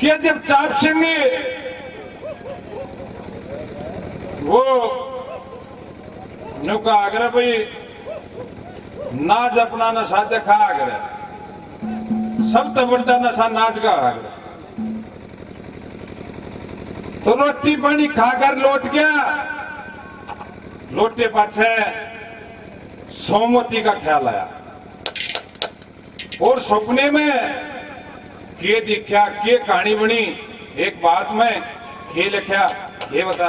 कि जब चाप सिंह वो नुका आग्रह भाई नाच अपना नशा देखा आग्रह। सब तो बड़ा नशा नाच का आग्रह। तो रोटी पानी खाकर लौट गया। लौटे पाछे सोमवती का ख्याल आया। और सपने में के देखा के कहानी बनी? एक बात में के लिखा ये बता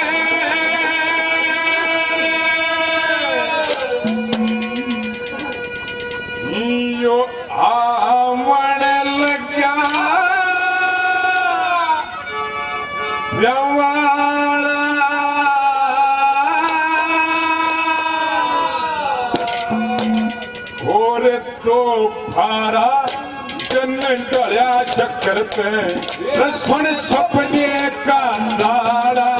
तो रसण सपने का जाडा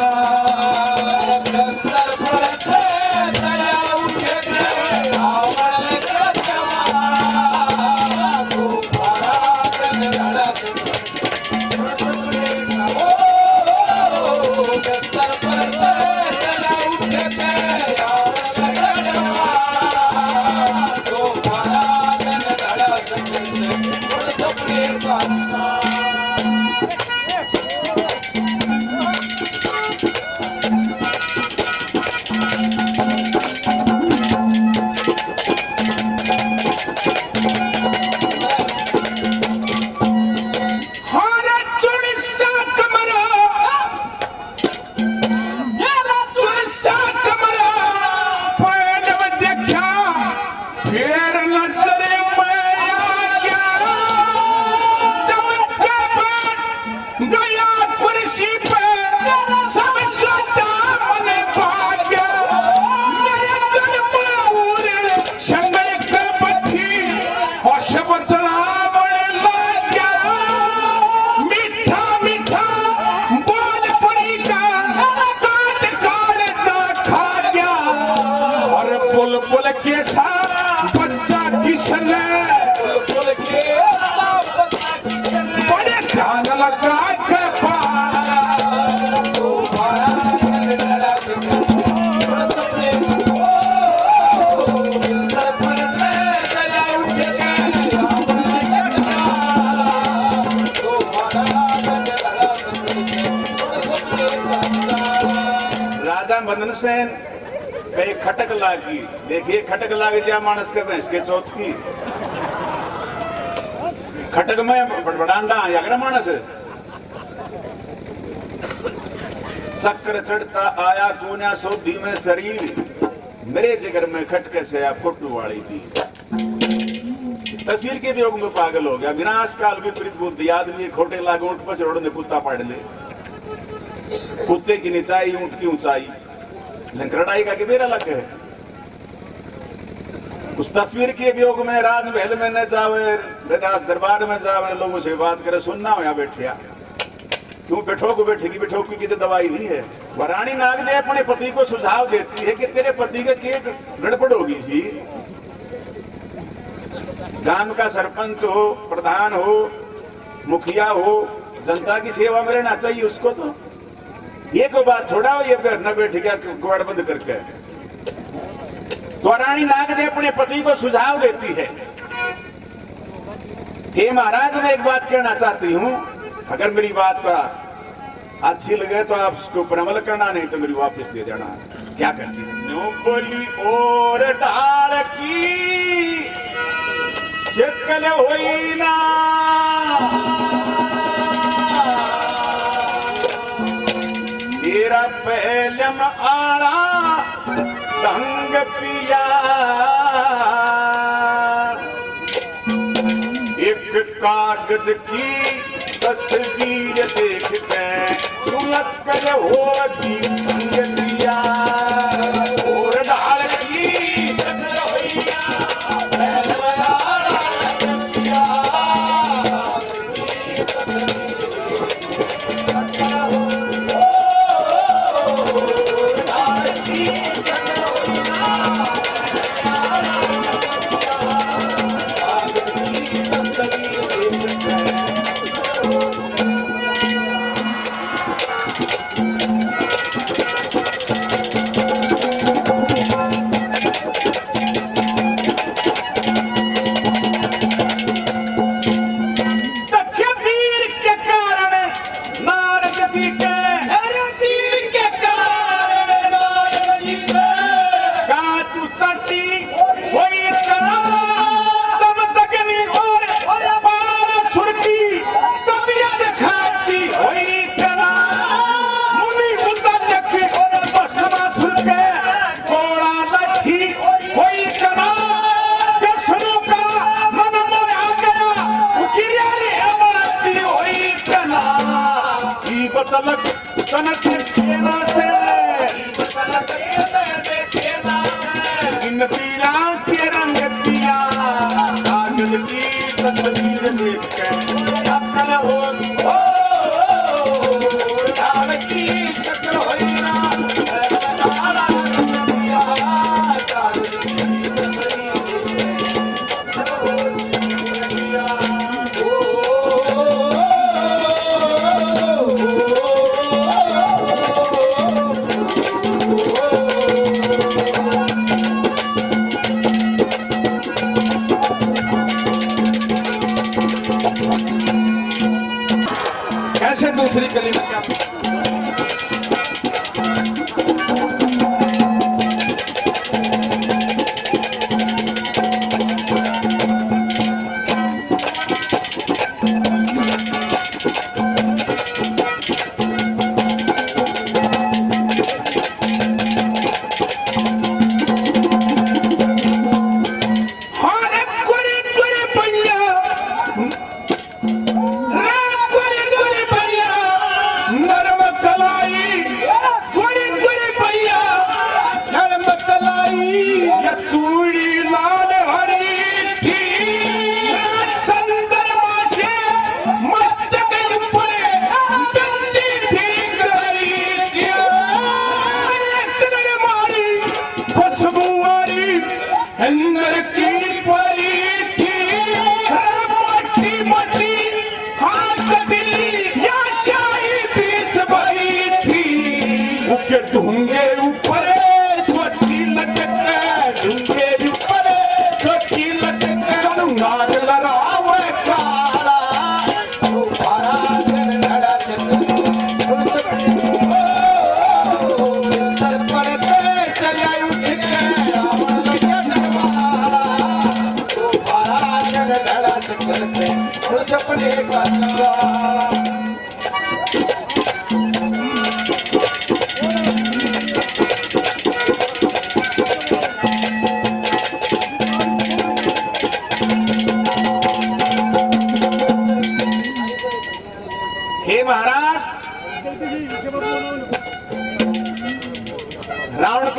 Yeah! सेन खटक लागी। देखिए खटक लाग जा मानस के भैंस के चौथ की। खटक चक्कर चढ़ता आया तूने सौदी में शरीर. मेरे जिगर में खटके से या फोटू वाली थी. तस्वीर के वियोग में पागल हो गया. विनाश काल विपरीत बुद्धि, आदमी खोटे लागू उठ पर चढ़ो ने कुत्ता पाड़ ले. कुत्ते की निचाई, ऊँट की ऊंचाई. लंकड़ाई का किबेर अलग है. उस तस्वीर के वियोग में राजमहल में न जावे राज दरबार में जावे लोगों से बात करे, सुनना हो यहाँ बैठिया क्यों बैठो को बैठेगी बैठो की तो दवाई नहीं है? वह नाग ने अपने पति को सुझाव देती है कि तेरे पति के के गड़बड़ होगी जी। गाँव का सरपंच हो, प्रधान हो, मुखिया हो, जनता की सेवा में रहना चाहिए उसको तो। ये को बात छोड़ा हो, ये न बैठ गया कुआड़ बंद करके। द्वारानी नाग ने अपने पति को सुझाव देती है। हे महाराज, मैं एक बात कहना चाहती हूँ। अगर मेरी बात का अच्छी लगे तो आप उसके ऊपर अमल करना, नहीं तो मेरी वापस दे देना। क्या करती है? और डाल की शक्ल हुई ना। तेरा पहलम आला संग पिया। एक कागज़ की तस्वीर देख के तुलक हो दी संग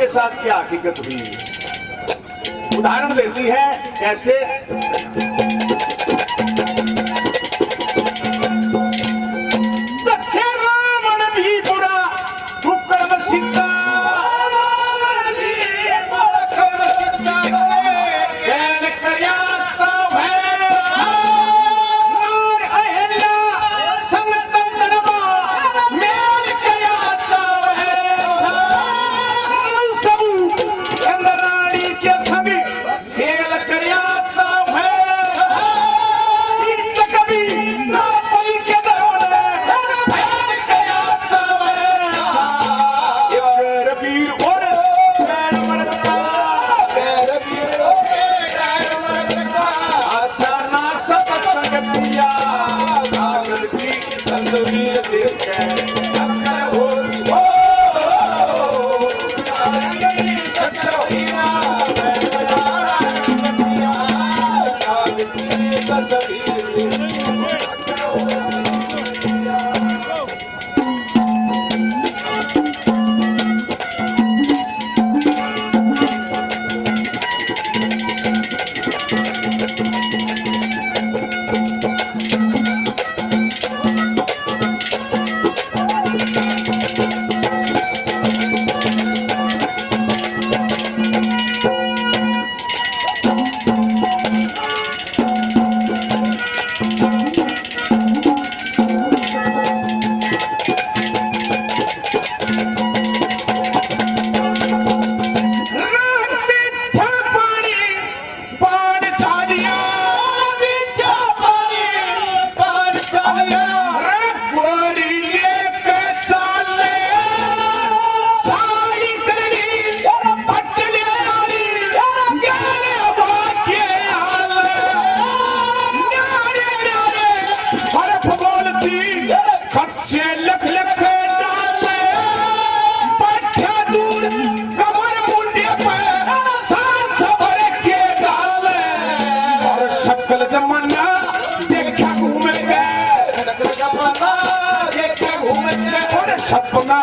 के साथ क्या हकीकत हुई? उदाहरण देती है कैसे भारती घूमते और सपना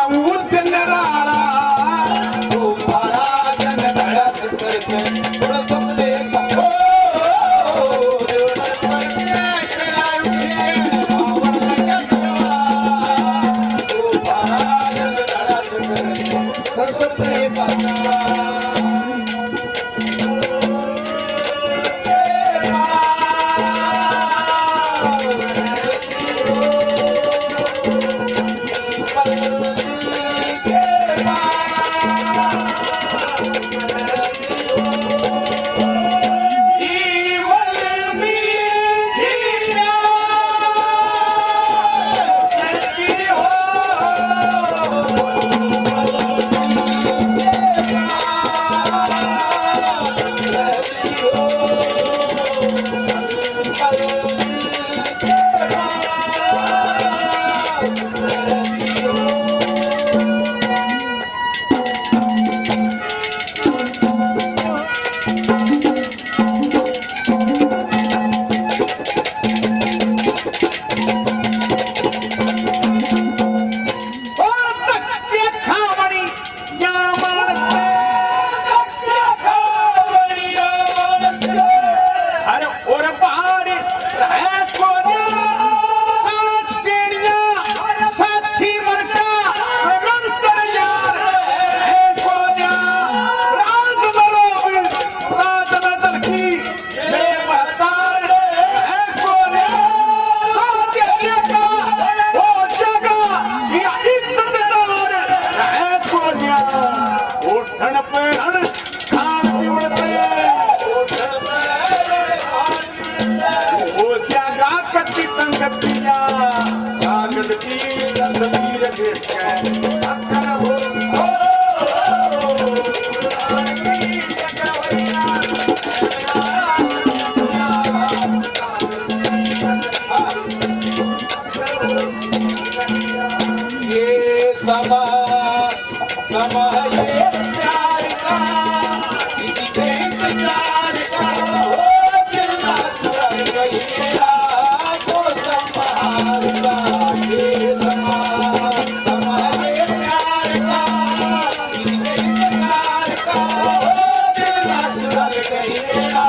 चुरा गई मेरा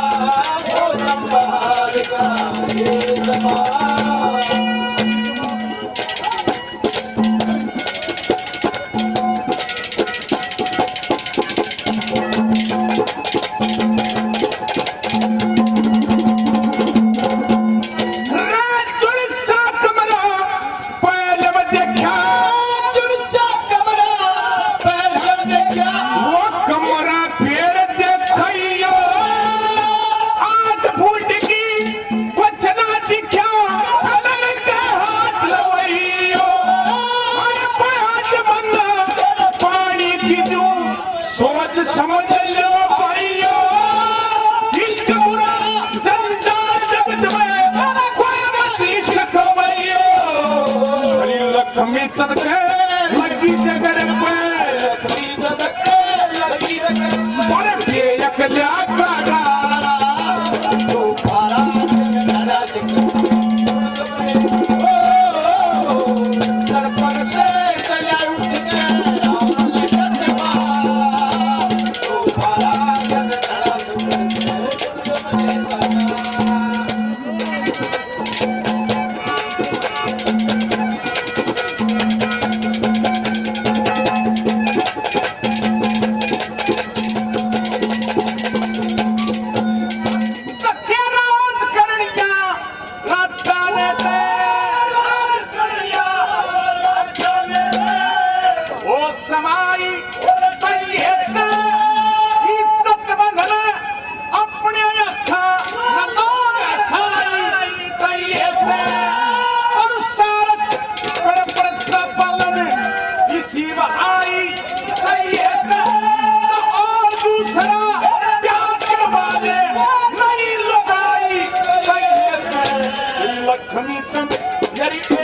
को संभाल का के लक्ष्मी चंद यरी